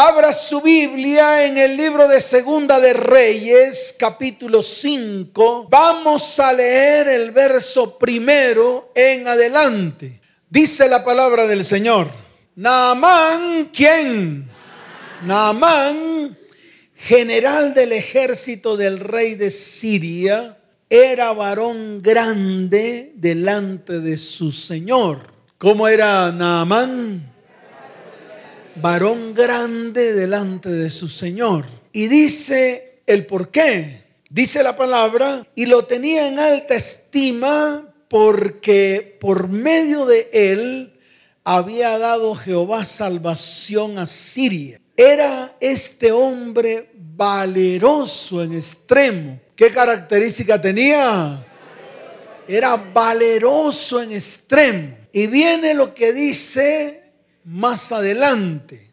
Abra su Biblia en el libro de Segunda de Reyes, capítulo 5. Vamos a leer el verso primero en adelante. Dice la palabra del Señor. Naamán, ¿quién? Naamán, general del ejército del rey de Siria, era varón grande delante de su Señor. ¿Cómo era Naamán? Varón grande delante de su Señor. Y dice el por qué. Dice la palabra, y lo tenía en alta estima porque por medio de él había dado Jehová salvación a Siria. Era este hombre valeroso en extremo. ¿Qué característica tenía? Era valeroso en extremo. Y viene lo que dice más adelante.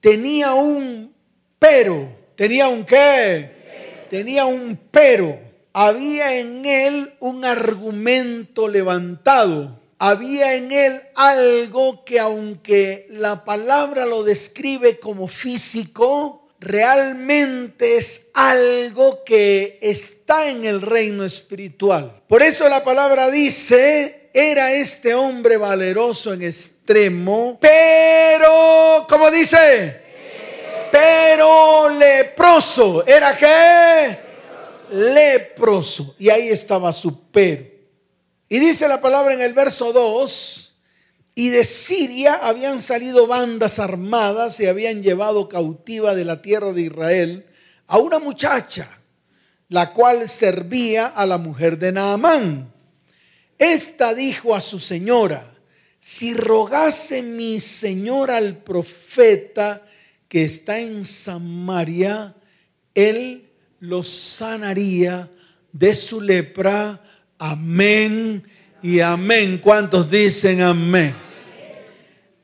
Tenía un pero. ¿Tenía un qué? Tenía un pero. Había en él un argumento levantado. Había en él algo que aunque la palabra lo describe como físico, realmente es algo que está en el reino espiritual. Por eso la palabra dice era este hombre valeroso en extremo, pero, ¿cómo dice? Pero leproso. ¿Era qué? Leproso. Y ahí estaba su pero. Y dice la palabra en el verso 2, y de Siria habían salido bandas armadas y habían llevado cautiva de la tierra de Israel a una muchacha, la cual servía a la mujer de Naamán. Esta dijo a su señora, si rogase mi señora al profeta que está en Samaria, él lo sanaría de su lepra. Amén y amén. ¿Cuántos dicen amén?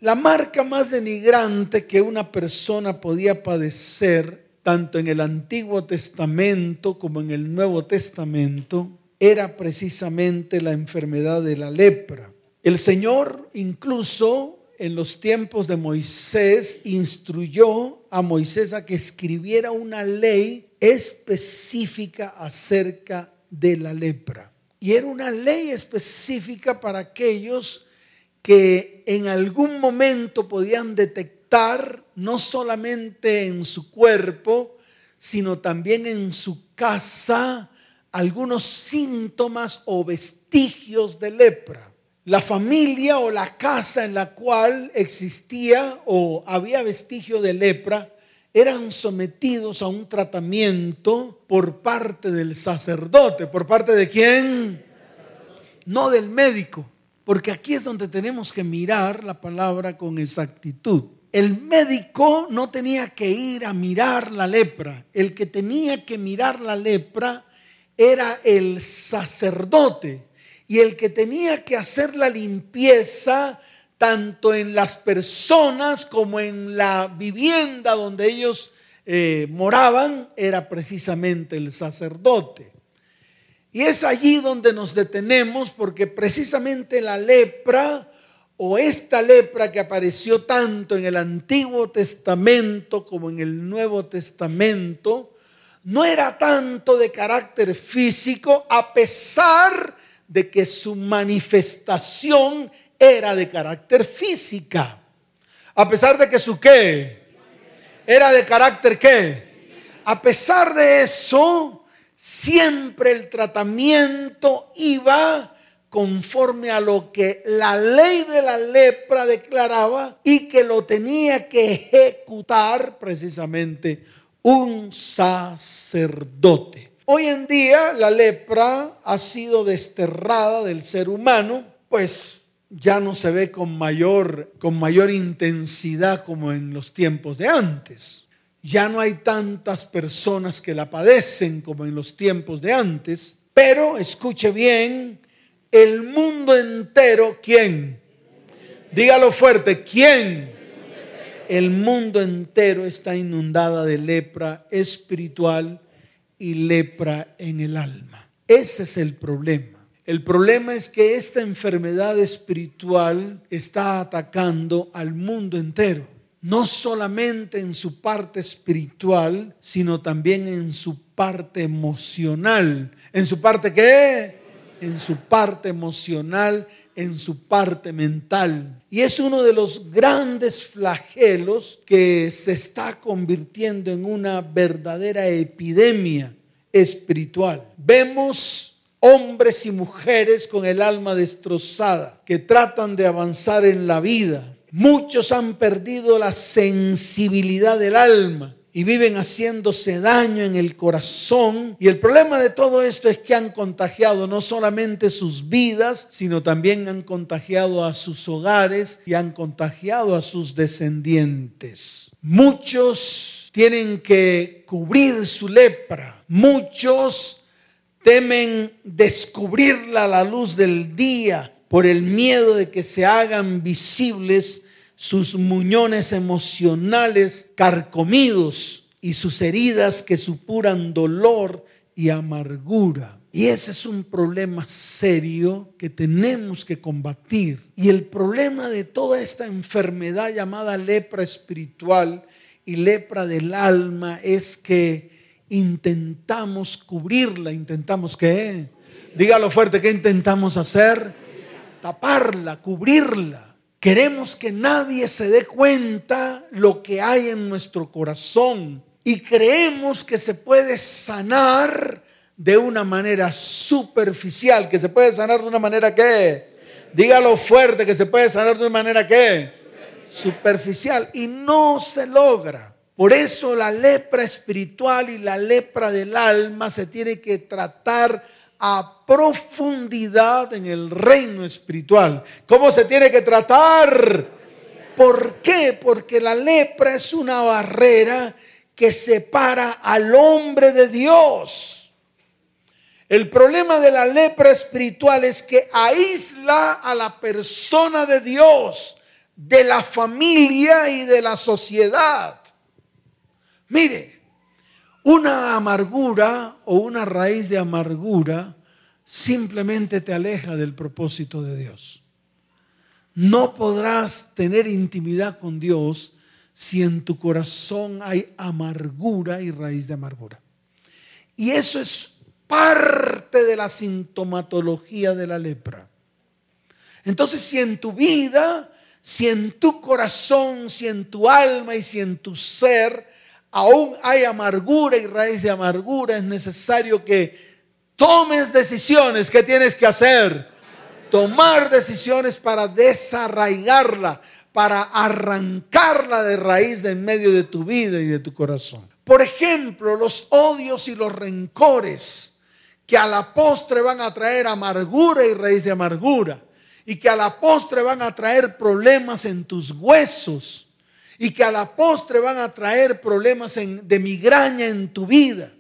La marca más denigrante que una persona podía padecer, tanto en el Antiguo Testamento como en el Nuevo Testamento, era precisamente la enfermedad de la lepra. El Señor incluso en los tiempos de Moisés instruyó a Moisés a que escribiera una ley específica acerca de la lepra. Y era una ley específica para aquellos que en algún momento podían detectar, no solamente en su cuerpo, sino también en su casa, algunos síntomas o vestigios de lepra. La familia o la casa en la cual existía o había vestigio de lepra eran sometidos a un tratamiento por parte del sacerdote. ¿Por parte de quién? No del médico. Porque aquí es donde tenemos que mirar la palabra con exactitud. El médico no tenía que ir a mirar la lepra. El que tenía que mirar la lepra era el sacerdote y el que tenía que hacer la limpieza tanto en las personas como en la vivienda donde ellos eh, moraban era precisamente el sacerdote. Y es allí donde nos detenemos porque precisamente la lepra o esta lepra que apareció tanto en el Antiguo Testamento como en el Nuevo Testamento, no era tanto de carácter físico, a pesar de que su manifestación era de carácter física. A pesar de que su qué era de carácter qué. A pesar de eso, siempre el tratamiento iba conforme a lo que la ley de la lepra declaraba y que lo tenía que ejecutar precisamente un sacerdote. Hoy en día la lepra ha sido desterrada del ser humano, pues ya no se ve con mayor, con mayor intensidad como en los tiempos de antes. Ya no hay tantas personas que la padecen como en los tiempos de antes, pero escuche bien, el mundo entero, ¿quién? Dígalo fuerte, ¿quién? El mundo entero está inundada de lepra espiritual y lepra en el alma. Ese es el problema. El problema es que esta enfermedad espiritual está atacando al mundo entero. no solamente en su parte espiritual, sino también en su parte emocional. ¿En su parte qué? En su parte emocional, en su parte mental. Y es uno de los grandes flagelos que se está convirtiendo en una verdadera epidemia espiritual. Vemos hombres y mujeres con el alma destrozada que tratan de avanzar en la vida Muchos han perdido la sensibilidad del alma y viven haciéndose daño en el corazón. Y el problema de todo esto es que han contagiado no solamente sus vidas, sino también han contagiado a sus hogares y han contagiado a sus descendientes. Muchos tienen que cubrir su lepra. Muchos temen descubrirla a la luz del día por el miedo de que se hagan visibles sus muñones emocionales carcomidos y sus heridas que supuran dolor y amargura. Y ese es un problema serio que tenemos que combatir. Y el problema de toda esta enfermedad llamada lepra espiritual y lepra del alma es que intentamos cubrirla, intentamos que, dígalo fuerte, ¿qué intentamos hacer? taparla, cubrirla. Queremos que nadie se dé cuenta lo que hay en nuestro corazón. Y creemos que se puede sanar de una manera superficial, que se puede sanar de una manera que, dígalo fuerte, que se puede sanar de una manera que, superficial. Y no se logra. Por eso la lepra espiritual y la lepra del alma se tiene que tratar a profundidad en el reino espiritual. ¿Cómo se tiene que tratar? ¿Por qué? Porque la lepra es una barrera que separa al hombre de Dios. El problema de la lepra espiritual es que aísla a la persona de Dios, de la familia y de la sociedad. Mire, una amargura o una raíz de amargura simplemente te aleja del propósito de Dios. No podrás tener intimidad con Dios si en tu corazón hay amargura y raíz de amargura. Y eso es parte de la sintomatología de la lepra. Entonces, si en tu vida, si en tu corazón, si en tu alma y si en tu ser aún hay amargura y raíz de amargura, es necesario que tomes decisiones. ¿Qué tienes que hacer? Tomar decisiones para desarraigarla, para arrancarla de raíz de en medio de tu vida y de tu corazón. Por ejemplo, los odios y los rencores que a la postre van a traer amargura y raíz de amargura y que a la postre van a traer problemas en tus huesos y que a la postre van a traer problemas de migraña en tu vida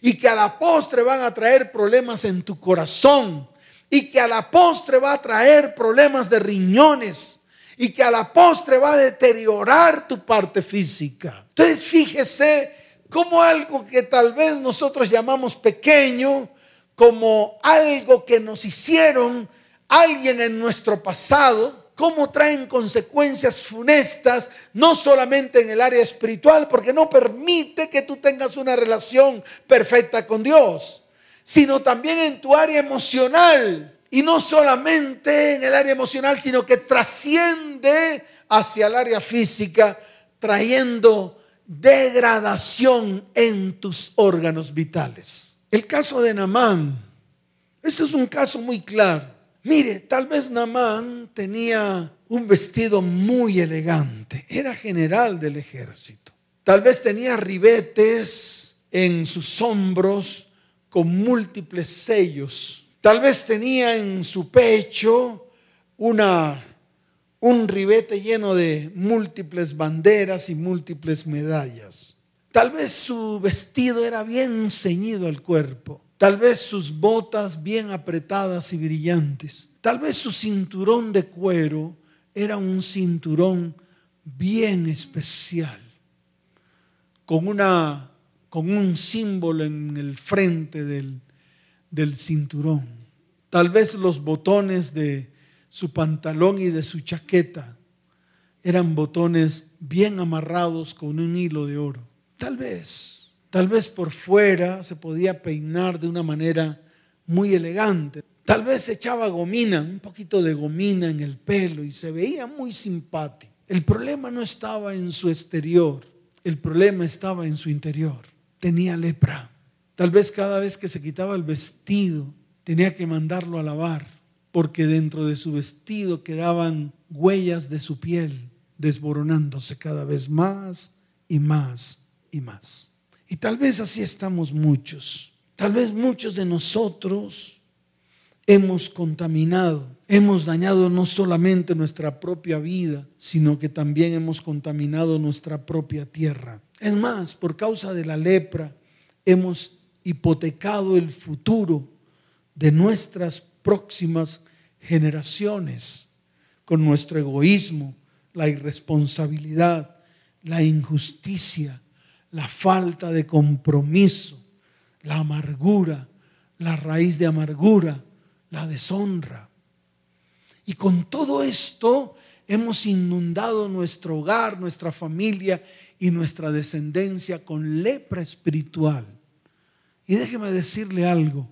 y que a la postre van a traer problemas en tu corazón y que a la postre va a traer problemas de riñones y que a la postre va a deteriorar tu parte física. Entonces fíjese como algo que tal vez nosotros llamamos pequeño, como algo que nos hicieron alguien en nuestro pasado, cómo traen consecuencias funestas, no solamente en el área espiritual, porque no permite que tú tengas una relación perfecta con Dios, sino también en tu área emocional. Y no solamente en el área emocional, sino que trasciende hacia el área física, trayendo degradación en tus órganos vitales. El caso de Namán, este es un caso muy claro. Mire, tal vez Namán tenía un vestido muy elegante, era general del ejército. Tal vez tenía ribetes en sus hombros con múltiples sellos. Tal vez tenía en su pecho una un ribete lleno de múltiples banderas y múltiples medallas. Tal vez su vestido era bien ceñido al cuerpo. Tal vez sus botas bien apretadas y brillantes. Tal vez su cinturón de cuero era un cinturón bien especial, con, una, con un símbolo en el frente del, del cinturón. Tal vez los botones de su pantalón y de su chaqueta eran botones bien amarrados con un hilo de oro. Tal vez, tal vez por fuera se podía peinar de una manera muy elegante. Tal vez echaba gomina, un poquito de gomina en el pelo y se veía muy simpático. El problema no estaba en su exterior, el problema estaba en su interior. Tenía lepra. Tal vez cada vez que se quitaba el vestido tenía que mandarlo a lavar, porque dentro de su vestido quedaban huellas de su piel desboronándose cada vez más y más y más. Y tal vez así estamos muchos. Tal vez muchos de nosotros hemos contaminado, hemos dañado no solamente nuestra propia vida, sino que también hemos contaminado nuestra propia tierra. Es más, por causa de la lepra, hemos hipotecado el futuro de nuestras próximas generaciones con nuestro egoísmo, la irresponsabilidad, la injusticia, la falta de compromiso, la amargura, la raíz de amargura, la deshonra. Y con todo esto hemos inundado nuestro hogar, nuestra familia y nuestra descendencia con lepra espiritual. Y déjeme decirle algo,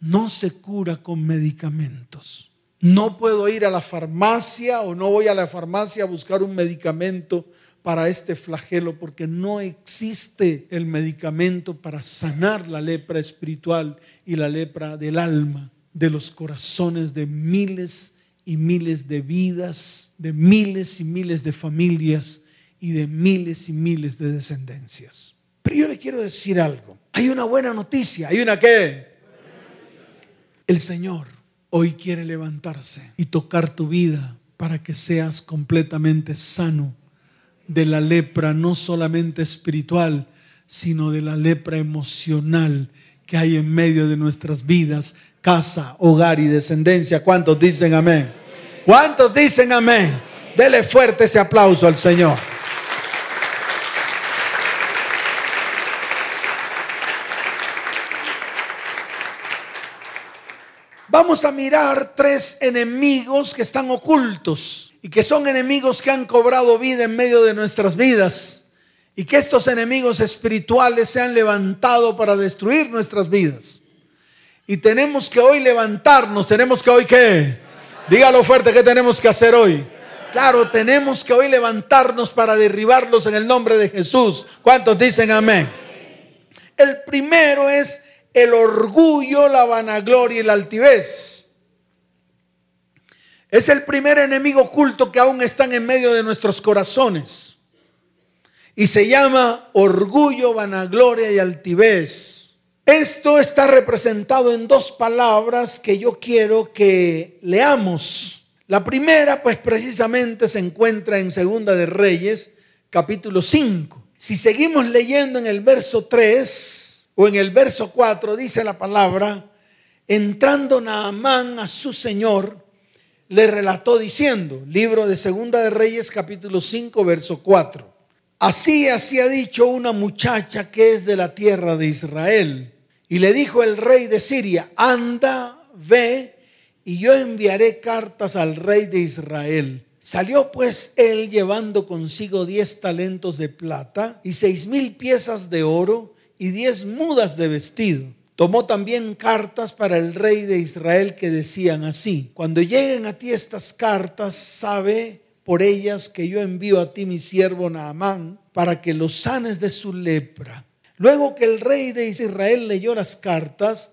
no se cura con medicamentos. No puedo ir a la farmacia o no voy a la farmacia a buscar un medicamento para este flagelo porque no existe el medicamento para sanar la lepra espiritual y la lepra del alma, de los corazones de miles y miles de vidas, de miles y miles de familias y de miles y miles de descendencias. Pero yo le quiero decir algo. Hay una buena noticia. ¿Hay una qué? El Señor hoy quiere levantarse y tocar tu vida para que seas completamente sano de la lepra, no solamente espiritual, sino de la lepra emocional que hay en medio de nuestras vidas, casa, hogar y descendencia. ¿Cuántos dicen amén? ¿Cuántos dicen amén? Dele fuerte ese aplauso al Señor. Vamos a mirar tres enemigos que están ocultos y que son enemigos que han cobrado vida en medio de nuestras vidas y que estos enemigos espirituales se han levantado para destruir nuestras vidas. Y tenemos que hoy levantarnos, tenemos que hoy qué? Dígalo fuerte, ¿qué tenemos que hacer hoy? Claro, tenemos que hoy levantarnos para derribarlos en el nombre de Jesús. ¿Cuántos dicen amén? El primero es el orgullo, la vanagloria y la altivez. Es el primer enemigo oculto que aún están en medio de nuestros corazones. Y se llama orgullo, vanagloria y altivez. Esto está representado en dos palabras que yo quiero que leamos. La primera, pues precisamente se encuentra en Segunda de Reyes, capítulo 5. Si seguimos leyendo en el verso 3 o en el verso 4, dice la palabra, entrando Naamán a su señor, le relató diciendo, libro de Segunda de Reyes capítulo 5 verso 4. Así así ha dicho una muchacha que es de la tierra de Israel. Y le dijo el rey de Siria, anda, ve, y yo enviaré cartas al rey de Israel. Salió pues él llevando consigo diez talentos de plata y seis mil piezas de oro y diez mudas de vestido. Tomó también cartas para el rey de Israel que decían así, cuando lleguen a ti estas cartas, sabe por ellas que yo envío a ti mi siervo Naamán para que los sanes de su lepra. Luego que el rey de Israel leyó las cartas,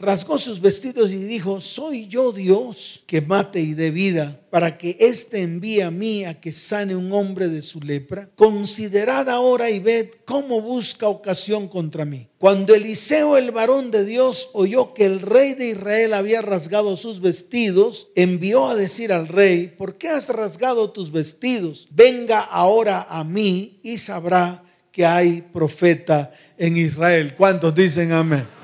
rasgó sus vestidos y dijo, soy yo Dios que mate y dé vida, para que éste envíe a mí a que sane un hombre de su lepra. Considerad ahora y ved cómo busca ocasión contra mí. Cuando Eliseo, el varón de Dios, oyó que el rey de Israel había rasgado sus vestidos, envió a decir al rey, ¿por qué has rasgado tus vestidos? Venga ahora a mí y sabrá que hay profeta en Israel. ¿Cuántos dicen amén?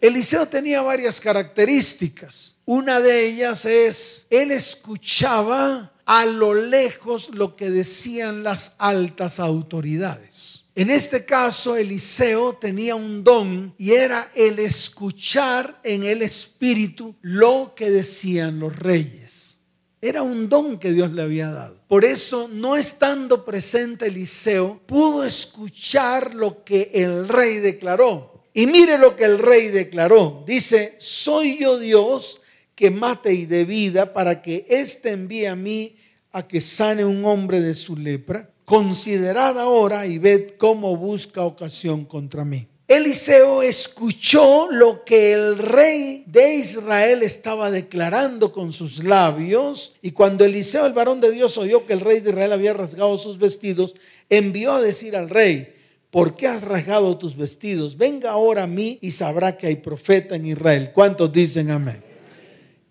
Eliseo tenía varias características. Una de ellas es, él escuchaba a lo lejos lo que decían las altas autoridades. En este caso, Eliseo tenía un don y era el escuchar en el espíritu lo que decían los reyes. Era un don que Dios le había dado. Por eso, no estando presente Eliseo, pudo escuchar lo que el rey declaró. Y mire lo que el rey declaró. Dice, soy yo Dios que mate y de vida para que éste envíe a mí a que sane un hombre de su lepra. Considerad ahora y ved cómo busca ocasión contra mí. Eliseo escuchó lo que el rey de Israel estaba declarando con sus labios y cuando Eliseo, el varón de Dios, oyó que el rey de Israel había rasgado sus vestidos, envió a decir al rey, ¿por qué has rasgado tus vestidos? Venga ahora a mí y sabrá que hay profeta en Israel. ¿Cuántos dicen amén?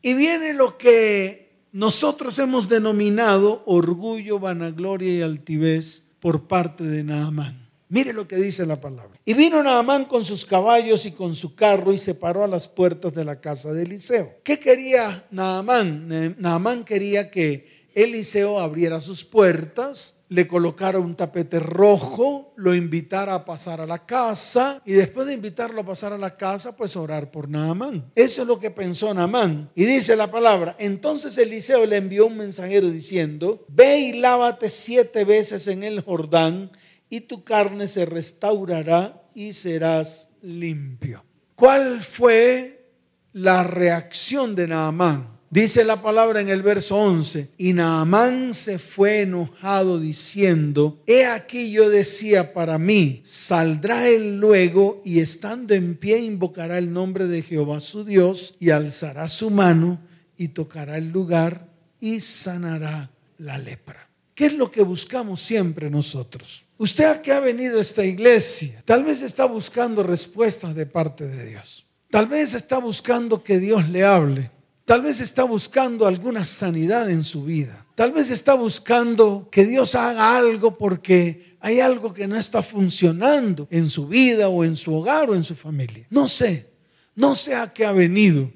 Y viene lo que nosotros hemos denominado orgullo, vanagloria y altivez por parte de Naamán. Mire lo que dice la palabra. Y vino Naamán con sus caballos y con su carro y se paró a las puertas de la casa de Eliseo. ¿Qué quería Naamán? Naamán quería que Eliseo abriera sus puertas, le colocara un tapete rojo, lo invitara a pasar a la casa y después de invitarlo a pasar a la casa, pues orar por Naamán. Eso es lo que pensó Naamán. Y dice la palabra, entonces Eliseo le envió un mensajero diciendo, ve y lávate siete veces en el Jordán y tu carne se restaurará y serás limpio. ¿Cuál fue la reacción de Naamán? Dice la palabra en el verso 11, y Naamán se fue enojado diciendo, he aquí yo decía para mí, saldrá él luego y estando en pie invocará el nombre de Jehová su Dios y alzará su mano y tocará el lugar y sanará la lepra. ¿Qué es lo que buscamos siempre nosotros? Usted a qué ha venido a esta iglesia, tal vez está buscando respuestas de parte de Dios. Tal vez está buscando que Dios le hable. Tal vez está buscando alguna sanidad en su vida. Tal vez está buscando que Dios haga algo porque hay algo que no está funcionando en su vida o en su hogar o en su familia. No sé, no sé a qué ha venido.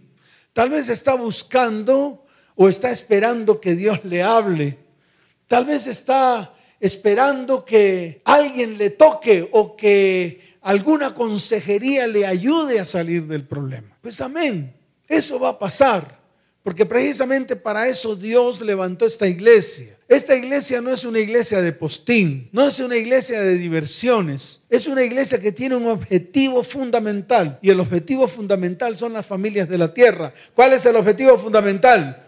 Tal vez está buscando o está esperando que Dios le hable. Tal vez está esperando que alguien le toque o que alguna consejería le ayude a salir del problema. Pues amén, eso va a pasar, porque precisamente para eso Dios levantó esta iglesia. Esta iglesia no es una iglesia de postín, no es una iglesia de diversiones, es una iglesia que tiene un objetivo fundamental y el objetivo fundamental son las familias de la tierra. ¿Cuál es el objetivo fundamental?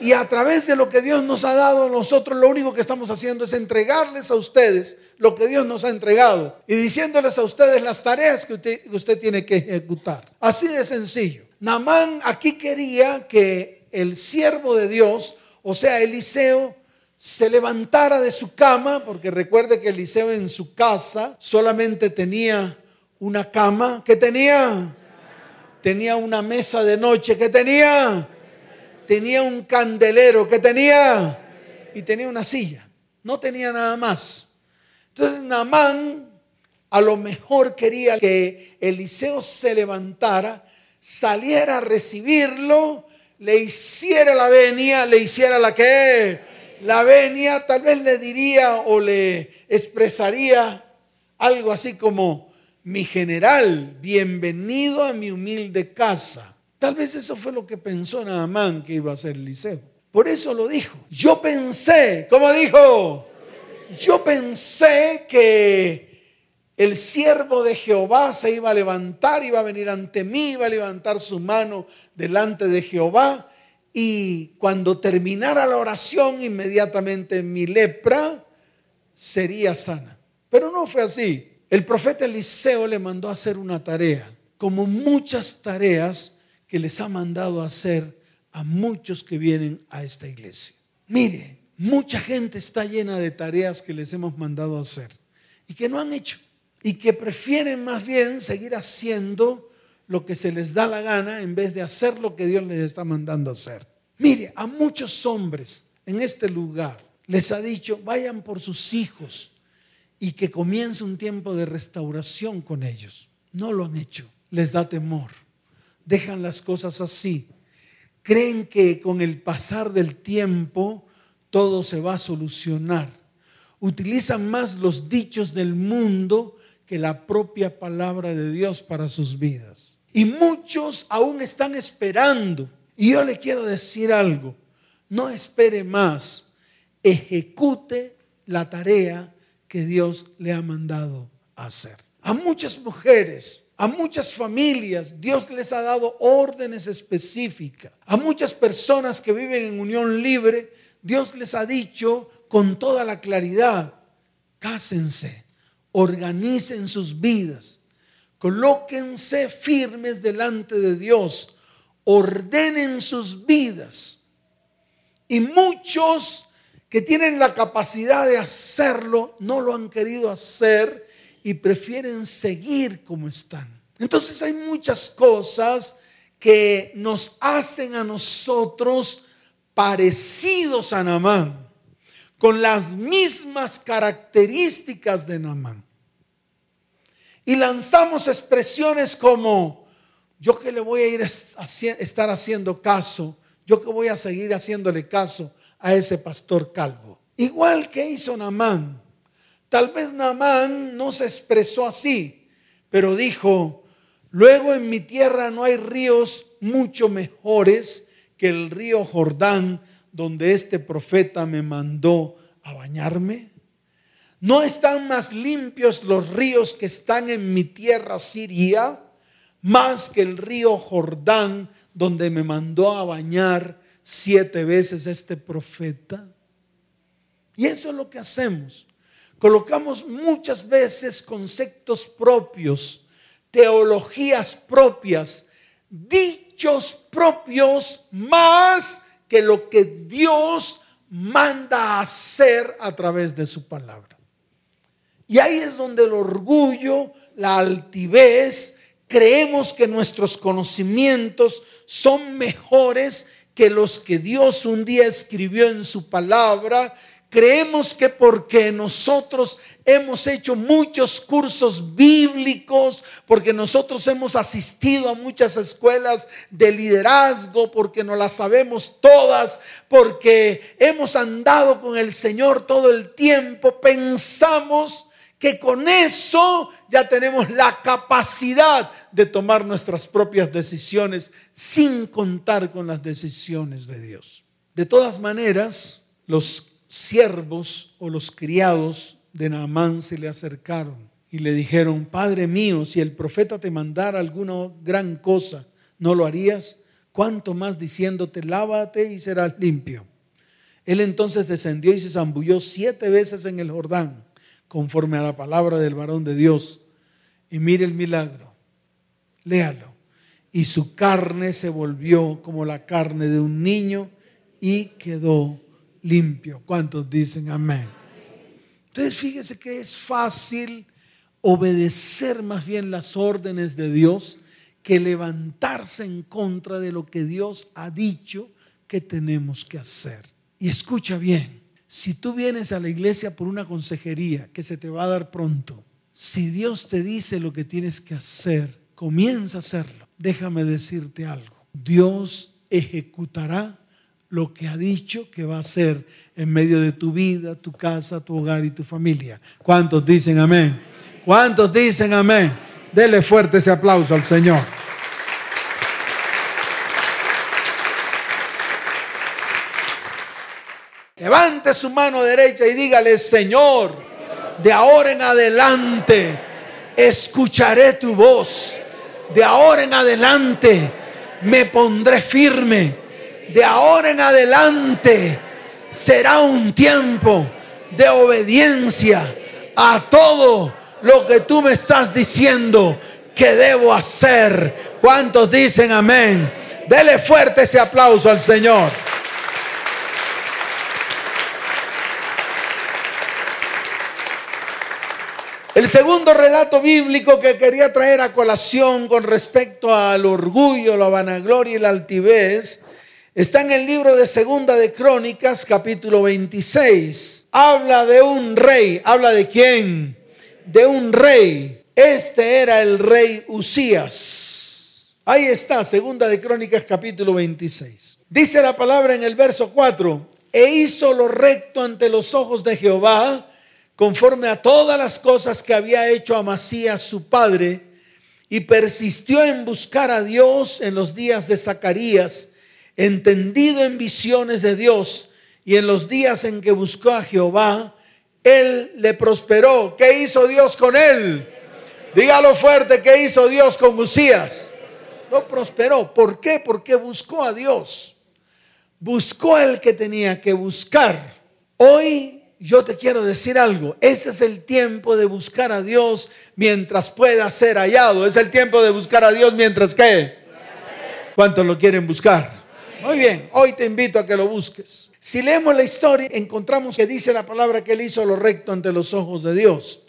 Y a través de lo que Dios nos ha dado, nosotros lo único que estamos haciendo es entregarles a ustedes lo que Dios nos ha entregado y diciéndoles a ustedes las tareas que usted, tiene que ejecutar. Así de sencillo. Namán aquí quería que el siervo de Dios, o sea, Eliseo, se levantara de su cama, porque recuerde que Eliseo en su casa solamente tenía una cama. ¿Qué tenía? Tenía una mesa de noche. ¿Qué tenía? tenía un candelero que tenía y tenía una silla. No tenía nada más. Entonces Namán a lo mejor quería que Eliseo se levantara, saliera a recibirlo, le hiciera la venia, le hiciera la que la venia, tal vez le diría o le expresaría algo así como mi general, bienvenido a mi humilde casa. Tal vez eso fue lo que pensó Naamán que iba a ser Eliseo. Por eso lo dijo. Yo pensé, ¿cómo dijo? Yo pensé que el siervo de Jehová se iba a levantar, iba a venir ante mí, iba a levantar su mano delante de Jehová y cuando terminara la oración inmediatamente mi lepra sería sana. Pero no fue así. El profeta Eliseo le mandó a hacer una tarea, como muchas tareas que les ha mandado a hacer a muchos que vienen a esta iglesia. Mire, mucha gente está llena de tareas que les hemos mandado hacer y que no han hecho y que prefieren más bien seguir haciendo lo que se les da la gana en vez de hacer lo que Dios les está mandando hacer. Mire, a muchos hombres en este lugar les ha dicho, vayan por sus hijos y que comience un tiempo de restauración con ellos. No lo han hecho, les da temor dejan las cosas así. Creen que con el pasar del tiempo todo se va a solucionar. Utilizan más los dichos del mundo que la propia palabra de Dios para sus vidas. Y muchos aún están esperando. Y yo le quiero decir algo. no espere más, ejecute la tarea que Dios le ha mandado hacer. A muchas mujeres, a muchas familias, Dios les ha dado órdenes específicas. A muchas personas que viven en unión libre, Dios les ha dicho con toda la claridad, cásense, organicen sus vidas, colóquense firmes delante de Dios, ordenen sus vidas. Y muchos que tienen la capacidad de hacerlo no lo han querido hacer y prefieren seguir como están. Entonces hay muchas cosas que nos hacen a nosotros parecidos a Namán, con las mismas características de Namán. Y lanzamos expresiones como, yo que le voy a ir a estar haciendo caso, yo que voy a seguir haciéndole caso a ese pastor calvo. Igual que hizo Namán. Tal vez Namán no se expresó así, pero dijo, luego en mi tierra no hay ríos mucho mejores que el río Jordán donde este profeta me mandó a bañarme. ¿No están más limpios los ríos que están en mi tierra Siria, más que el río Jordán donde me mandó a bañar siete veces este profeta? Y eso es lo que hacemos. Colocamos muchas veces conceptos propios, teologías propias, dichos propios más que lo que Dios manda hacer a través de su palabra. Y ahí es donde el orgullo, la altivez, creemos que nuestros conocimientos son mejores que los que Dios un día escribió en su palabra. Creemos que porque nosotros hemos hecho muchos cursos bíblicos, porque nosotros hemos asistido a muchas escuelas de liderazgo, porque no las sabemos todas, porque hemos andado con el Señor todo el tiempo, pensamos que con eso ya tenemos la capacidad de tomar nuestras propias decisiones sin contar con las decisiones de Dios. De todas maneras, los siervos o los criados de Naamán se le acercaron y le dijeron, Padre mío, si el profeta te mandara alguna gran cosa, ¿no lo harías? ¿Cuánto más diciéndote, lávate y serás limpio? Él entonces descendió y se zambulló siete veces en el Jordán conforme a la palabra del varón de Dios. Y mire el milagro, léalo. Y su carne se volvió como la carne de un niño y quedó limpio. ¿Cuántos dicen amén? Entonces fíjese que es fácil obedecer más bien las órdenes de Dios que levantarse en contra de lo que Dios ha dicho que tenemos que hacer. Y escucha bien, si tú vienes a la iglesia por una consejería que se te va a dar pronto, si Dios te dice lo que tienes que hacer, comienza a hacerlo. Déjame decirte algo. Dios ejecutará lo que ha dicho que va a hacer en medio de tu vida, tu casa, tu hogar y tu familia. ¿Cuántos dicen amén? ¿Cuántos dicen amén? Dele fuerte ese aplauso al Señor. Levante su mano derecha y dígale, Señor, de ahora en adelante escucharé tu voz. De ahora en adelante me pondré firme. De ahora en adelante será un tiempo de obediencia a todo lo que tú me estás diciendo que debo hacer. ¿Cuántos dicen amén? Dele fuerte ese aplauso al Señor. El segundo relato bíblico que quería traer a colación con respecto al orgullo, la vanagloria y la altivez está en el libro de Segunda de Crónicas, capítulo 26. Habla de un rey. ¿Habla de quién? De un rey. Este era el rey Usías. Ahí está, Segunda de Crónicas, capítulo 26. Dice la palabra en el verso 4, e hizo lo recto ante los ojos de Jehová conforme a todas las cosas que había hecho Amasías su padre, y persistió en buscar a Dios en los días de Zacarías, entendido en visiones de Dios y en los días en que buscó a Jehová, él le prosperó. ¿Qué hizo Dios con él? Dígalo fuerte, ¿qué hizo Dios con Usías? Lo prosperó. ¿Por qué? Porque buscó a Dios. Buscó el que tenía que buscar. Hoy yo te quiero decir algo. Ese es el tiempo de buscar a Dios mientras pueda ser hallado. Es el tiempo de buscar a Dios mientras que. ¿Cuántos lo quieren buscar? Muy bien, hoy te invito a que lo busques. Si leemos la historia, encontramos que dice la palabra que él hizo lo recto ante los ojos de Dios.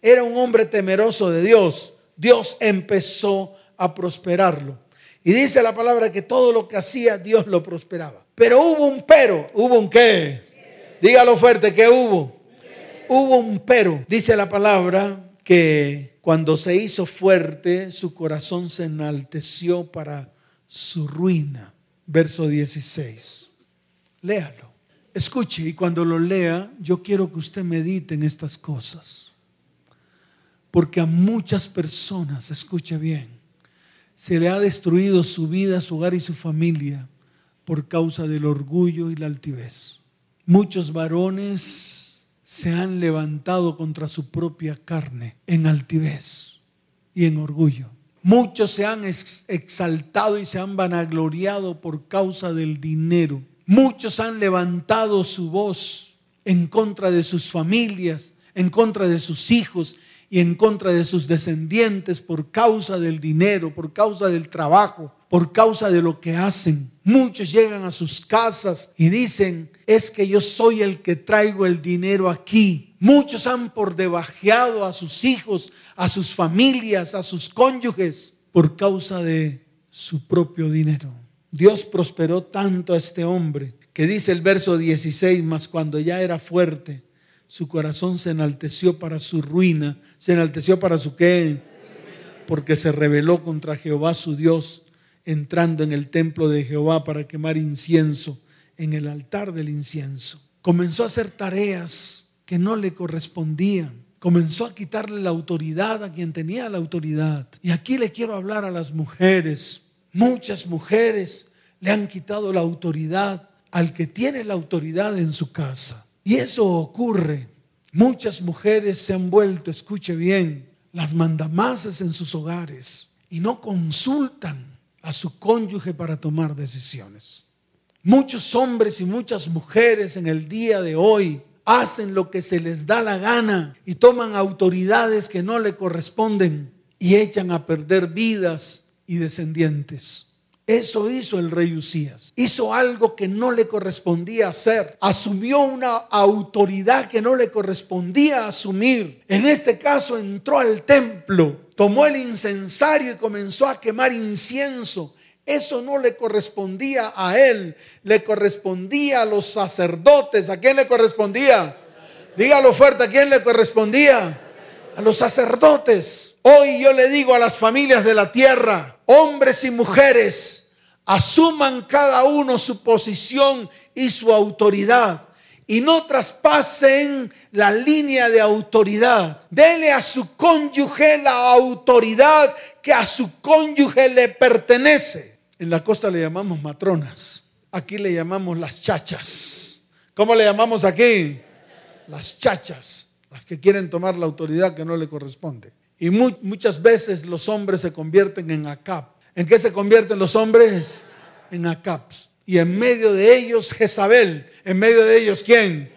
Era un hombre temeroso de Dios. Dios empezó a prosperarlo. Y dice la palabra que todo lo que hacía, Dios lo prosperaba. Pero hubo un pero. ¿Hubo un qué? Dígalo fuerte, ¿qué hubo? Hubo un pero. Dice la palabra que cuando se hizo fuerte, su corazón se enalteció para su ruina. Verso 16. Léalo. Escuche y cuando lo lea, yo quiero que usted medite en estas cosas. Porque a muchas personas, escuche bien, se le ha destruido su vida, su hogar y su familia por causa del orgullo y la altivez. Muchos varones se han levantado contra su propia carne en altivez y en orgullo. Muchos se han exaltado y se han vanagloriado por causa del dinero Muchos han levantado su voz en contra de sus familias, en contra de sus hijos y en contra de sus descendientes por causa del dinero, por causa del trabajo, por causa de lo que hacen. Muchos llegan a sus casas y dicen, es que yo soy el que traigo el dinero aquí. Muchos han por debajeado a sus hijos, a sus familias, a sus cónyuges por causa de su propio dinero. Dios prosperó tanto a este hombre que dice el verso 16, mas cuando ya era fuerte, su corazón se enalteció para su ruina. ¿Se enalteció para su qué? Porque se rebeló contra Jehová su Dios, entrando en el templo de Jehová para quemar incienso en el altar del incienso. Comenzó a hacer tareas que no le correspondían. Comenzó a quitarle la autoridad a quien tenía la autoridad. Y aquí le quiero hablar a las mujeres Muchas mujeres le han quitado la autoridad al que tiene la autoridad en su casa. Y eso ocurre. Muchas mujeres se han vuelto, escuche bien, las mandamases en sus hogares y no consultan a su cónyuge para tomar decisiones. Muchos hombres y muchas mujeres en el día de hoy hacen lo que se les da la gana y toman autoridades que no le corresponden y echan a perder vidas y descendientes. Eso hizo el rey Usías. Hizo algo que no le correspondía hacer. Asumió una autoridad que no le correspondía asumir. En este caso entró al templo, tomó el incensario y comenzó a quemar incienso. Eso no le correspondía a él, le correspondía a los sacerdotes. ¿A quién le correspondía? Dígalo fuerte, ¿a quién le correspondía? A los sacerdotes. Hoy yo le digo a las familias de la tierra, hombres y mujeres, asuman cada uno su posición y su autoridad y no traspasen la línea de autoridad. Dele a su cónyuge la autoridad que a su cónyuge le pertenece. En la costa le llamamos matronas, aquí le llamamos las chachas. ¿Cómo le llamamos aquí? Las chachas, las que quieren tomar la autoridad que no le corresponde. Y muchas veces los hombres se convierten en acap. ¿En qué se convierten los hombres? En acaps. Y en medio de ellos Jezabel. ¿En medio de ellos quién?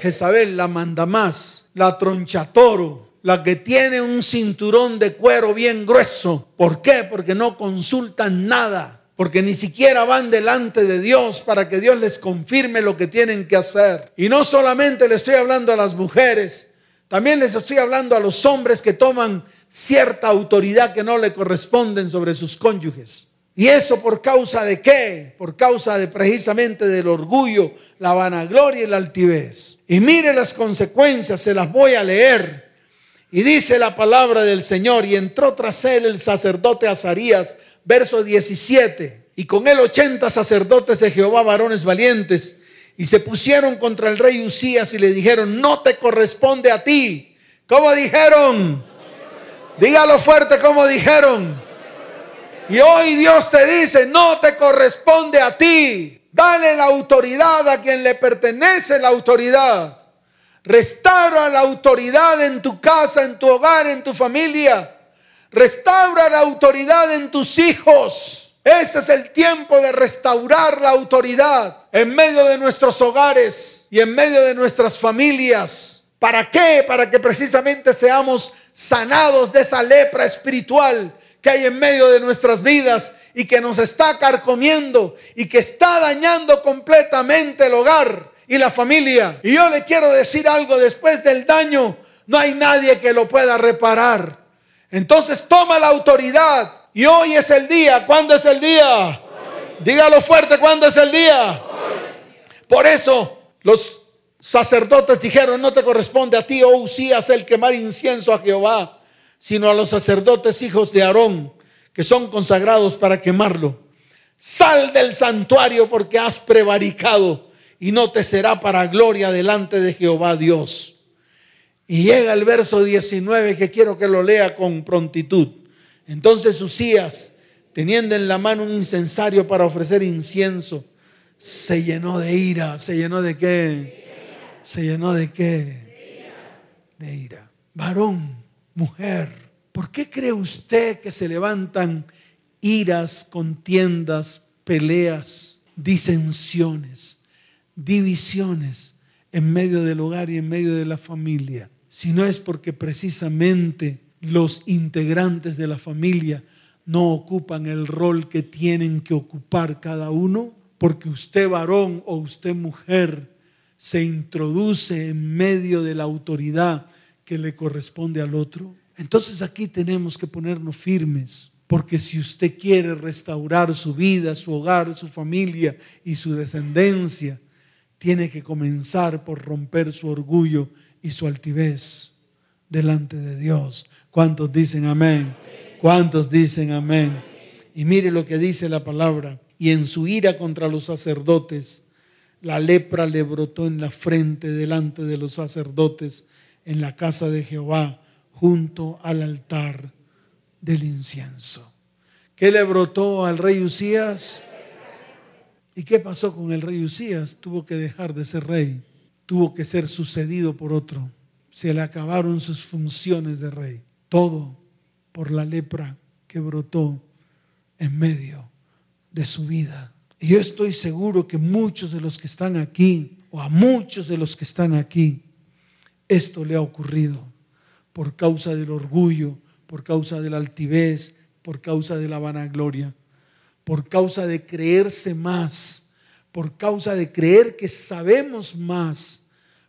Jezabel, la manda más, la tronchatoro, la que tiene un cinturón de cuero bien grueso. ¿Por qué? Porque no consultan nada. Porque ni siquiera van delante de Dios para que Dios les confirme lo que tienen que hacer. Y no solamente le estoy hablando a las mujeres, también les estoy hablando a los hombres que toman cierta autoridad que no le corresponden sobre sus cónyuges. ¿Y eso por causa de qué? Por causa de precisamente del orgullo, la vanagloria y la altivez. Y mire las consecuencias, se las voy a leer. Y dice la palabra del Señor, y entró tras él el sacerdote Azarías, verso 17, y con él ochenta sacerdotes de Jehová, varones valientes, y se pusieron contra el rey Usías y le dijeron, no te corresponde a ti. ¿Cómo dijeron? Dígalo fuerte, ¿cómo dijeron? Y hoy Dios te dice, no te corresponde a ti. Dale la autoridad a quien le pertenece la autoridad. Restaura la autoridad en tu casa, en tu hogar, en tu familia. Restaura la autoridad en tus hijos. Ese es el tiempo de restaurar la autoridad en medio de nuestros hogares y en medio de nuestras familias. ¿Para qué? Para que precisamente seamos sanados de esa lepra espiritual que hay en medio de nuestras vidas y que nos está carcomiendo y que está dañando completamente el hogar y la familia. Y yo le quiero decir algo, después del daño no hay nadie que lo pueda reparar. Entonces toma la autoridad y hoy es el día. ¿Cuándo es el día? Dígalo fuerte, ¿cuándo es el día? Por eso los sacerdotes dijeron, no te corresponde a ti, oh Usías, el quemar incienso a Jehová, sino a los sacerdotes hijos de Aarón, que son consagrados para quemarlo. Sal del santuario porque has prevaricado y no te será para gloria delante de Jehová Dios. Y llega el verso 19 que quiero que lo lea con prontitud. Entonces Usías, teniendo en la mano un incensario para ofrecer incienso, se llenó de ira. ¿Se llenó de qué? ¿Se llenó de qué? De ira. Varón, mujer, ¿por qué cree usted que se levantan iras, contiendas, peleas, disensiones? Divisiones en medio del hogar y en medio de la familia, si no es porque precisamente los integrantes de la familia no ocupan el rol que tienen que ocupar cada uno, porque usted varón o usted mujer se introduce en medio de la autoridad que le corresponde al otro. Entonces aquí tenemos que ponernos firmes, porque si usted quiere restaurar su vida, su hogar, su familia y su descendencia, tiene que comenzar por romper su orgullo y su altivez delante de Dios. ¿Cuántos dicen amén? ¿Cuántos dicen amén? Y mire lo que dice la palabra. Y en su ira contra los sacerdotes, la lepra le brotó en la frente delante de los sacerdotes en la casa de Jehová, junto al altar del incienso. ¿Qué le brotó al rey Usías? ¿Y qué pasó con el rey Usías? Tuvo que dejar de ser rey, tuvo que ser sucedido por otro. Se le acabaron sus funciones de rey. Todo por la lepra que brotó en medio de su vida. Y yo estoy seguro que muchos de los que están aquí, o a muchos de los que están aquí, esto le ha ocurrido por causa del orgullo, por causa de la altivez, por causa de la vanagloria por causa de creerse más, por causa de creer que sabemos más,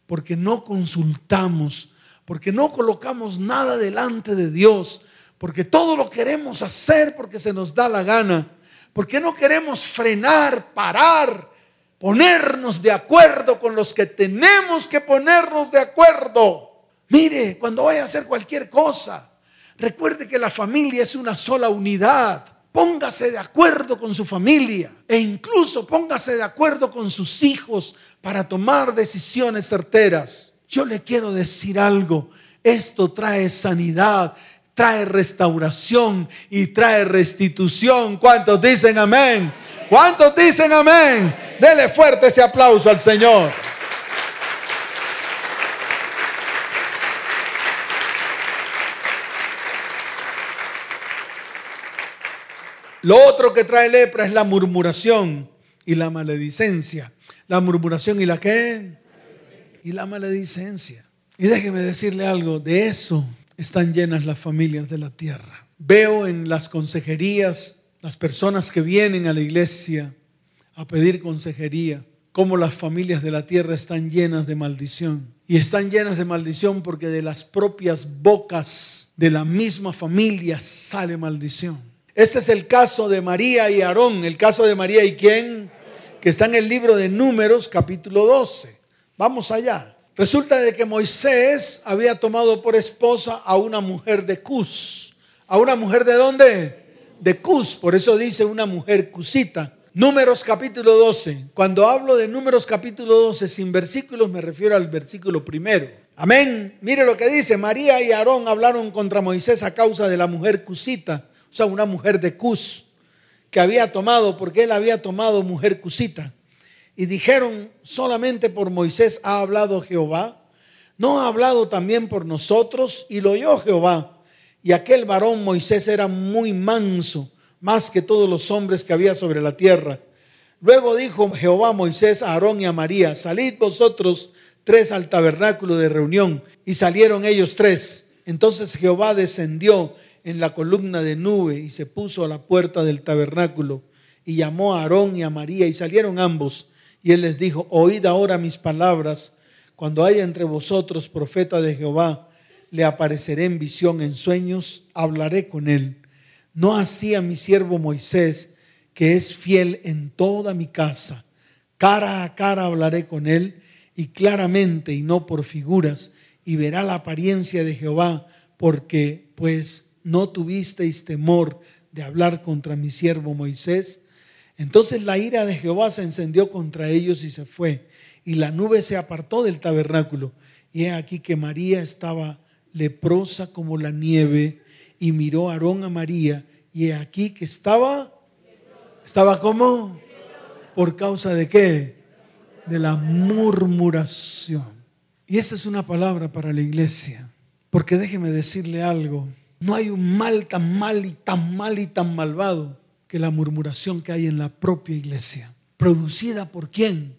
porque no consultamos, porque no colocamos nada delante de Dios, porque todo lo queremos hacer porque se nos da la gana, porque no queremos frenar, parar, ponernos de acuerdo con los que tenemos que ponernos de acuerdo. Mire, cuando vaya a hacer cualquier cosa, recuerde que la familia es una sola unidad. Póngase de acuerdo con su familia e incluso póngase de acuerdo con sus hijos para tomar decisiones certeras. Yo le quiero decir algo, esto trae sanidad, trae restauración y trae restitución. ¿Cuántos dicen amén? ¿Cuántos dicen amén? Dele fuerte ese aplauso al Señor. Lo otro que trae lepra es la murmuración y la maledicencia. La murmuración y la qué? Y la maledicencia. Y déjeme decirle algo, de eso están llenas las familias de la tierra. Veo en las consejerías, las personas que vienen a la iglesia a pedir consejería, cómo las familias de la tierra están llenas de maldición. Y están llenas de maldición porque de las propias bocas de la misma familia sale maldición. Este es el caso de María y Aarón, el caso de María y quién, que está en el libro de Números capítulo 12. Vamos allá. Resulta de que Moisés había tomado por esposa a una mujer de Cus. ¿A una mujer de dónde? De Cus, por eso dice una mujer cusita. Números capítulo 12. Cuando hablo de Números capítulo 12 sin versículos me refiero al versículo primero. Amén. Mire lo que dice. María y Aarón hablaron contra Moisés a causa de la mujer cusita sea, una mujer de Cus. que había tomado, porque él había tomado mujer cusita. Y dijeron, solamente por Moisés ha hablado Jehová, no ha hablado también por nosotros, y lo oyó Jehová. Y aquel varón Moisés era muy manso, más que todos los hombres que había sobre la tierra. Luego dijo Jehová Moisés, a Aarón y a María, salid vosotros tres al tabernáculo de reunión. Y salieron ellos tres. Entonces Jehová descendió en la columna de nube y se puso a la puerta del tabernáculo y llamó a Aarón y a María y salieron ambos. Y él les dijo, oíd ahora mis palabras. Cuando haya entre vosotros profeta de Jehová, le apareceré en visión, en sueños, hablaré con él. No así a mi siervo Moisés, que es fiel en toda mi casa. Cara a cara hablaré con él y claramente y no por figuras, y verá la apariencia de Jehová, porque pues no tuvisteis temor de hablar contra mi siervo Moisés. Entonces la ira de Jehová se encendió contra ellos y se fue, y la nube se apartó del tabernáculo. Y he aquí que María estaba leprosa como la nieve, y miró Aarón a María, y he aquí que estaba, estaba como, por causa de qué? De la murmuración. Y esta es una palabra para la iglesia, porque déjeme decirle algo, no hay un mal tan mal y tan mal y tan malvado que la murmuración que hay en la propia iglesia. ¿Producida por quién?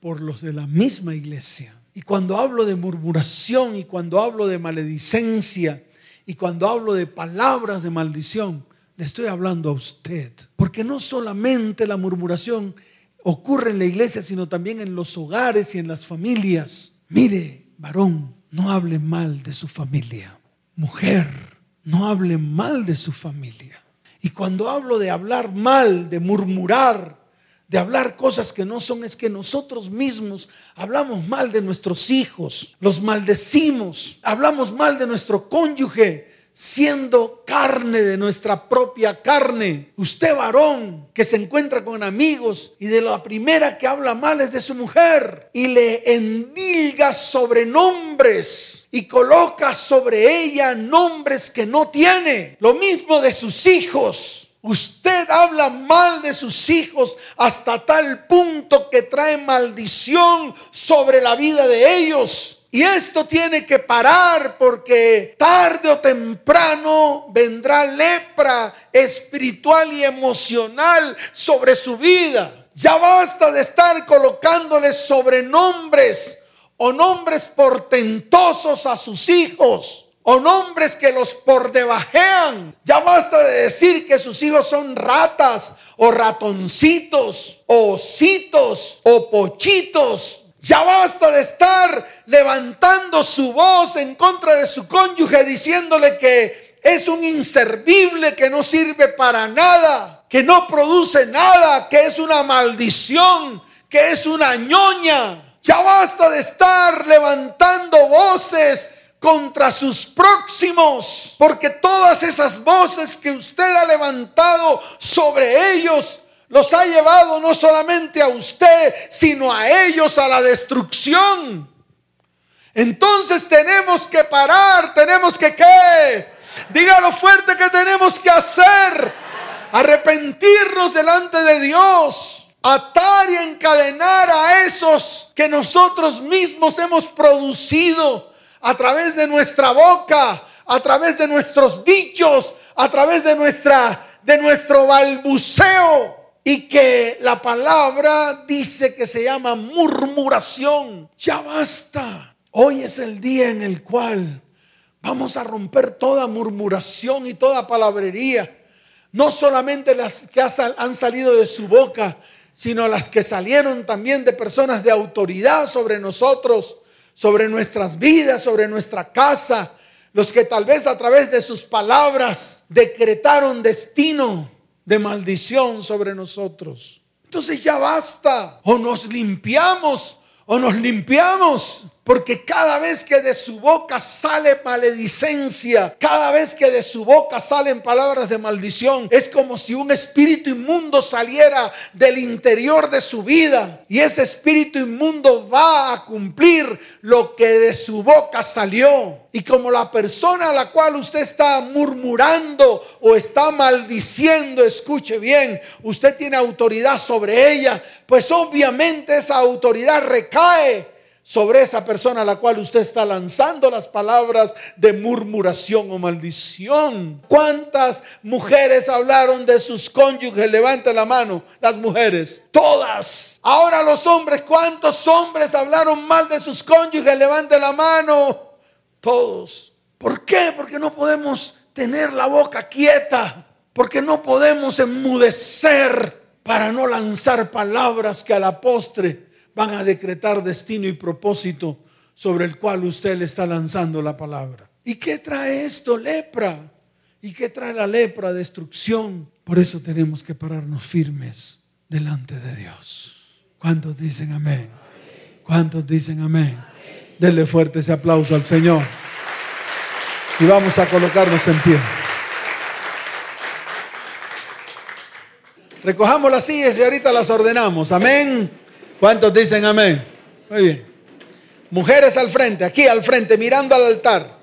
Por los de la misma iglesia. Y cuando hablo de murmuración y cuando hablo de maledicencia y cuando hablo de palabras de maldición, le estoy hablando a usted. Porque no solamente la murmuración ocurre en la iglesia, sino también en los hogares y en las familias. Mire, varón, no hable mal de su familia. Mujer, no hable mal de su familia. Y cuando hablo de hablar mal, de murmurar, de hablar cosas que no son, es que nosotros mismos hablamos mal de nuestros hijos, los maldecimos, hablamos mal de nuestro cónyuge, siendo carne de nuestra propia carne. Usted varón que se encuentra con amigos y de la primera que habla mal es de su mujer y le endilga sobrenombres y coloca sobre ella nombres que no tiene. Lo mismo de sus hijos. Usted habla mal de sus hijos hasta tal punto que trae maldición sobre la vida de ellos. Y esto tiene que parar porque tarde o temprano vendrá lepra espiritual y emocional sobre su vida. Ya basta de estar colocándole sobrenombres o nombres portentosos a sus hijos, o nombres que los por debajean. Ya basta de decir que sus hijos son ratas, o ratoncitos, o ositos, o pochitos. Ya basta de estar levantando su voz en contra de su cónyuge diciéndole que es un inservible que no sirve para nada, que no produce nada, que es una maldición, que es una ñoña. Ya basta de estar levantando voces contra sus próximos, porque todas esas voces que usted ha levantado sobre ellos los ha llevado no solamente a usted, sino a ellos a la destrucción. Entonces tenemos que parar, tenemos que qué? Dígalo fuerte que tenemos que hacer. Arrepentirnos delante de Dios atar y encadenar a esos que nosotros mismos hemos producido a través de nuestra boca, a través de nuestros dichos, a través de nuestra de nuestro balbuceo y que la palabra dice que se llama murmuración. Ya basta. Hoy es el día en el cual vamos a romper toda murmuración y toda palabrería. No solamente las que han salido de su boca, sino las que salieron también de personas de autoridad sobre nosotros, sobre nuestras vidas, sobre nuestra casa, los que tal vez a través de sus palabras decretaron destino de maldición sobre nosotros. Entonces ya basta, o nos limpiamos, o nos limpiamos Porque cada vez que de su boca sale maledicencia, cada vez que de su boca salen palabras de maldición, es como si un espíritu inmundo saliera del interior de su vida. Y ese espíritu inmundo va a cumplir lo que de su boca salió. Y como la persona a la cual usted está murmurando o está maldiciendo, escuche bien, usted tiene autoridad sobre ella, pues obviamente esa autoridad recae sobre esa persona a la cual usted está lanzando las palabras de murmuración o maldición. ¿Cuántas mujeres hablaron de sus cónyuges? Levante la mano, las mujeres. Todas. Ahora los hombres, ¿cuántos hombres hablaron mal de sus cónyuges? Levante la mano. Todos. ¿Por qué? Porque no podemos tener la boca quieta. Porque no podemos enmudecer para no lanzar palabras que a la postre van a decretar destino y propósito sobre el cual usted le está lanzando la palabra. ¿Y qué trae esto? Lepra. ¿Y qué trae la lepra? Destrucción. Por eso tenemos que pararnos firmes delante de Dios. ¿Cuántos dicen amén? ¿Cuántos dicen amén? Denle fuerte ese aplauso al Señor. Y vamos a colocarnos en pie. Recojamos las sillas y ahorita las ordenamos. Amén. ¿Cuántos dicen amén? Muy bien. Mujeres al frente, aquí al frente, mirando al altar.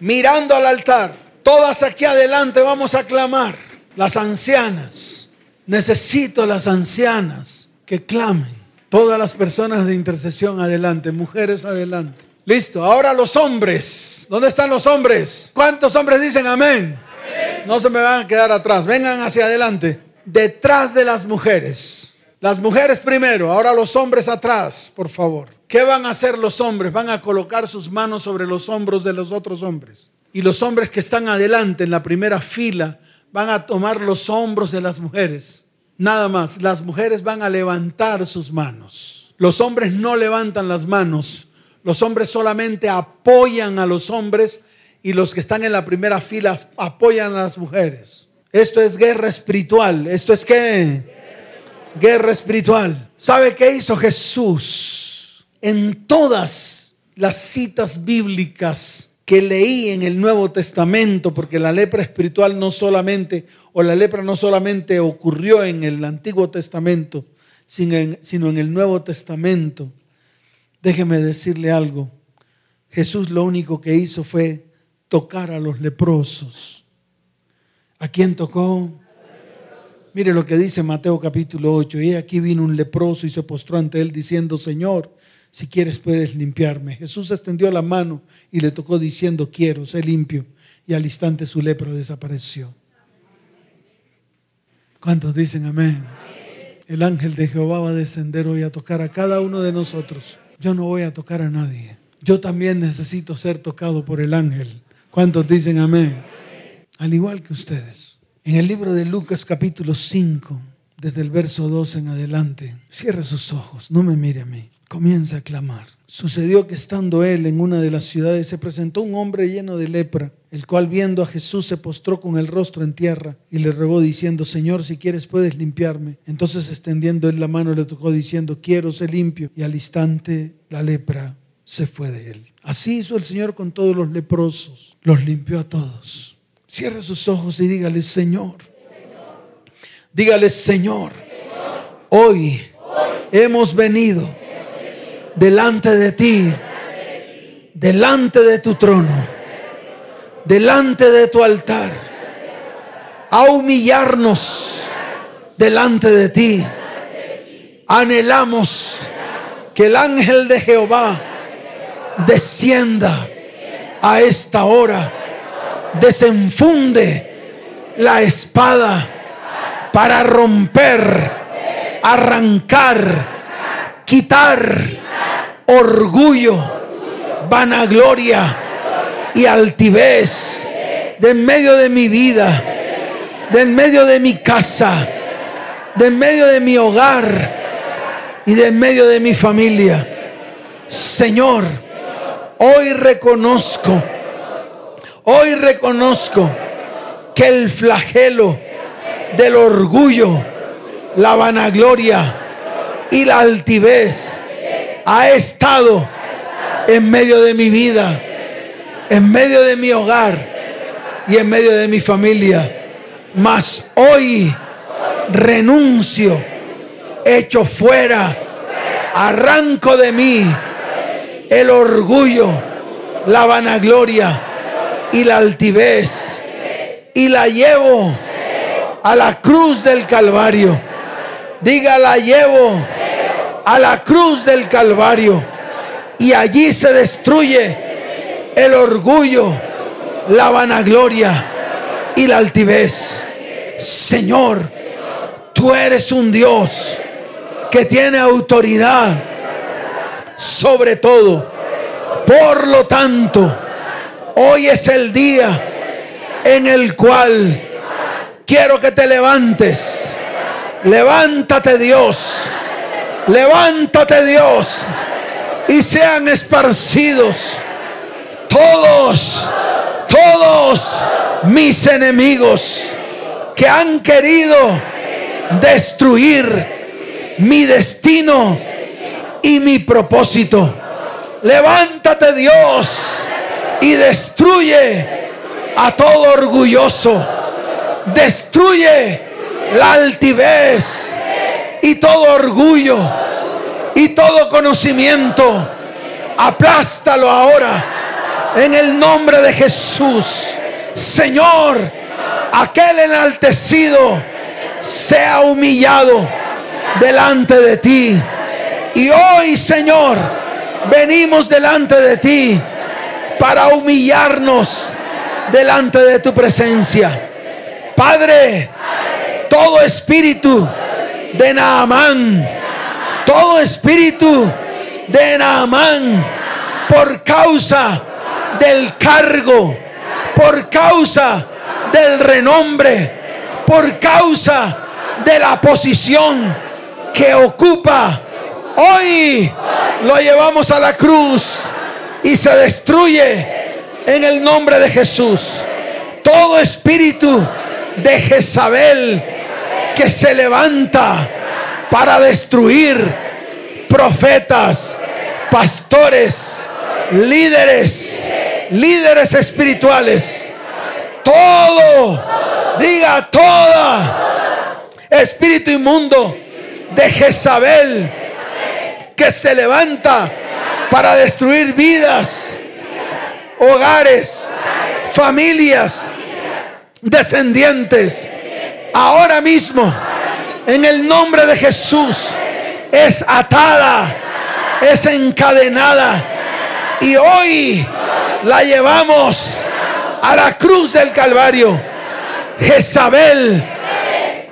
Mirando al altar. Todas aquí adelante vamos a clamar. Las ancianas. Necesito las ancianas que clamen. Todas las personas de intercesión adelante. Mujeres adelante. Listo. Ahora los hombres. ¿Dónde están los hombres? ¿Cuántos hombres dicen amén? amén? No se me van a quedar atrás. Vengan hacia adelante. Detrás de las mujeres las mujeres primero, ahora los hombres atrás, por favor. ¿Qué van a hacer los hombres? Van a colocar sus manos sobre los hombros de los otros hombres. Y los hombres que están adelante en la primera fila van a tomar los hombros de las mujeres. Nada más, las mujeres van a levantar sus manos. Los hombres no levantan las manos. Los hombres solamente apoyan a los hombres y los que están en la primera fila apoyan a las mujeres. Esto es guerra espiritual. Esto es que guerra espiritual. ¿Sabe qué hizo Jesús? En todas las citas bíblicas que leí en el Nuevo Testamento, porque la lepra espiritual no solamente, o la lepra no solamente ocurrió en el Antiguo Testamento, sino en, el Nuevo Testamento. Déjeme decirle algo. Jesús lo único que hizo fue tocar a los leprosos. ¿A quién tocó? Mire lo que dice Mateo capítulo 8. Y aquí vino un leproso y se postró ante él diciendo, Señor, si quieres puedes limpiarme. Jesús extendió la mano y le tocó diciendo, quiero, sé limpio. Y al instante su lepra desapareció. ¿Cuántos dicen amén? El ángel de Jehová va a descender hoy a tocar a cada uno de nosotros. Yo no voy a tocar a nadie. Yo también necesito ser tocado por el ángel. ¿Cuántos dicen amén? Al igual que ustedes. En el libro de Lucas capítulo 5, desde el verso 2 en adelante, cierra sus ojos, no me mire a mí, comienza a clamar. Sucedió que estando él en una de las ciudades se presentó un hombre lleno de lepra, el cual viendo a Jesús se postró con el rostro en tierra y le rogó diciendo, Señor, si quieres puedes limpiarme. Entonces extendiendo él la mano le tocó diciendo, quiero ser limpio. Y al instante la lepra se fue de él. Así hizo el Señor con todos los leprosos, los limpió a todos. Cierre sus ojos y dígale, Señor. Dígale, Señor. Hoy hemos venido delante de ti, delante de tu trono, delante de tu altar, a humillarnos delante de ti. Anhelamos que el ángel de Jehová descienda a esta hora desenfunde la espada para romper, arrancar, quitar orgullo, vanagloria y altivez de en medio de mi vida, de en medio de mi casa, de en medio de mi hogar y de en medio de mi familia. Señor, hoy reconozco Hoy reconozco que el flagelo del orgullo, la vanagloria y la altivez ha estado en medio de mi vida, en medio de mi hogar y en medio de mi familia. Mas hoy renuncio, echo fuera, arranco de mí el orgullo, la vanagloria y la altivez y la llevo a la cruz del Calvario. Diga, la llevo a la cruz del Calvario y allí se destruye el orgullo, la vanagloria y la altivez. Señor, tú eres un Dios que tiene autoridad sobre todo. Por lo tanto, hoy es el día en el cual quiero que te levantes. Levántate Dios. Levántate Dios. Y sean esparcidos todos, todos mis enemigos que han querido destruir mi destino y mi propósito. Levántate Dios y destruye a todo orgulloso. Destruye la altivez y todo orgullo y todo conocimiento. Aplástalo ahora en el nombre de Jesús. Señor, aquel enaltecido sea humillado delante de ti. Y hoy, Señor, venimos delante de ti para humillarnos delante de tu presencia. Padre, todo espíritu de Naamán, todo espíritu de Naamán, por causa del cargo, por causa del renombre, por causa de la posición que ocupa Hoy lo llevamos a la cruz y se destruye en el nombre de Jesús. Todo espíritu de Jezabel que se levanta para destruir profetas, pastores, líderes, líderes espirituales. Todo, diga toda, espíritu inmundo de Jezabel que se levanta para destruir vidas, hogares, familias, descendientes. Ahora mismo, en el nombre de Jesús, es atada, es encadenada. Y hoy la llevamos a la cruz del Calvario. Jezabel,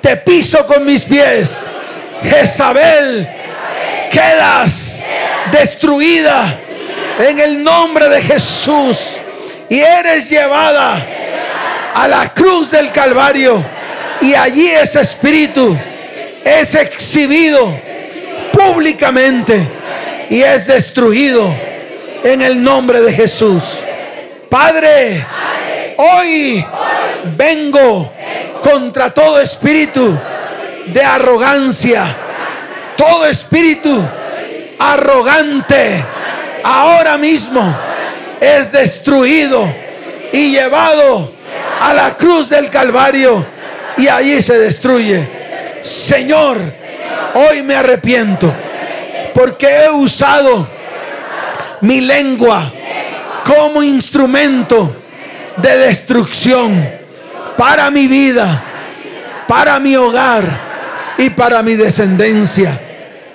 te piso con mis pies. Jezabel, quedas destruida en el nombre de Jesús y eres llevada a la cruz del Calvario y allí ese espíritu es exhibido públicamente y es destruido en el nombre de Jesús. Padre, hoy vengo contra todo espíritu de arrogancia todo espíritu arrogante ahora mismo es destruido y llevado a la cruz del Calvario y allí se destruye. Señor, hoy me arrepiento porque he usado mi lengua como instrumento de destrucción para mi vida, para mi hogar y para mi descendencia.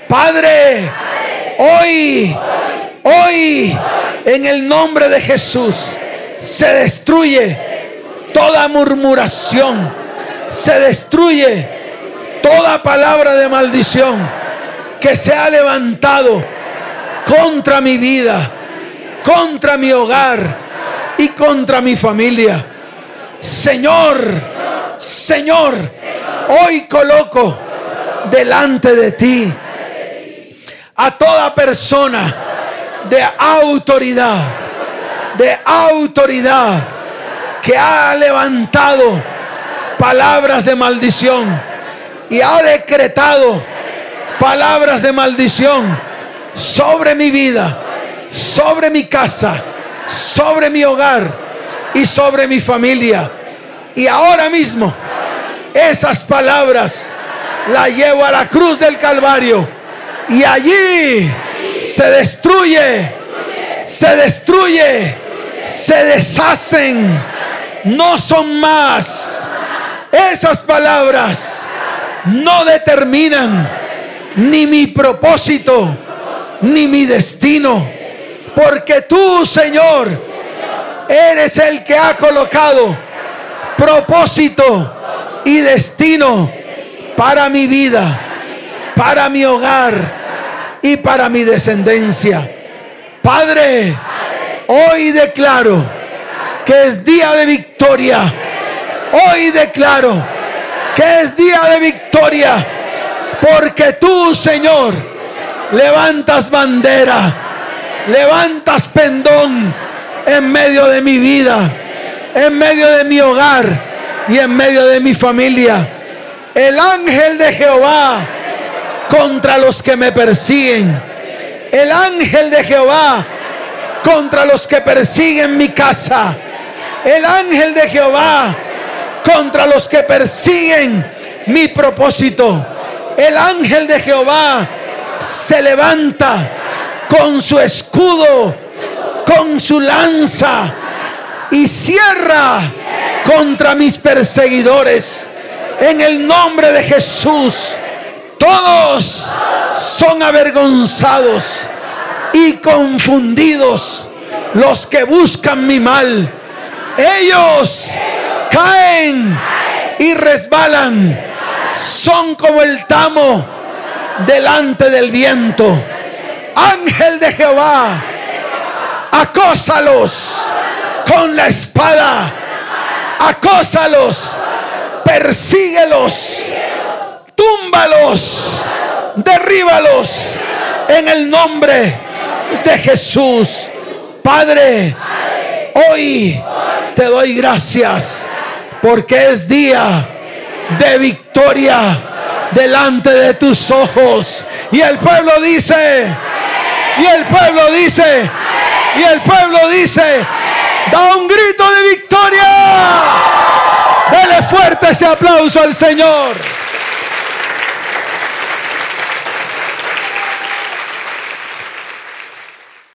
Padre, hoy, hoy, en el nombre de Jesús, se destruye toda murmuración, se destruye toda palabra de maldición que se ha levantado contra mi vida, contra mi hogar y contra mi familia. Señor, Señor, hoy coloco delante de ti a toda persona de autoridad, de autoridad que ha levantado palabras de maldición y ha decretado palabras de maldición sobre mi vida, sobre mi casa, sobre mi hogar y sobre mi familia. Y ahora mismo esas palabras las llevo a la cruz del Calvario y allí se destruye, se destruye, se deshacen, no son más. Esas palabras no determinan ni mi propósito, ni mi destino. Porque tú, Señor, eres el que ha colocado propósito y destino para mi vida, para mi hogar y para mi descendencia. Padre, hoy declaro que es día de victoria. Hoy declaro que es día de victoria. Porque tú, Señor, levantas bandera, levantas pendón en medio de mi vida, en medio de mi hogar y en medio de mi familia. El ángel de Jehová contra los que me persiguen. El ángel de Jehová contra los que persiguen mi casa. El ángel de Jehová contra los que persiguen mi propósito. El ángel de Jehová se levanta con su escudo, con su lanza y cierra contra mis perseguidores. En el nombre de Jesús, todos son avergonzados y confundidos los que buscan mi mal. Ellos caen y resbalan. Son como el tamo delante del viento. Ángel de Jehová, acósalos con la espada. Acósalos, persíguelos, túmbalos, derríbalos en el nombre de Jesús. Padre, hoy te doy gracias porque es día de victoria delante de tus ojos. Y el pueblo dice, y el pueblo dice, y el pueblo dice, da un grito de victoria. Dele fuerte ese aplauso al Señor.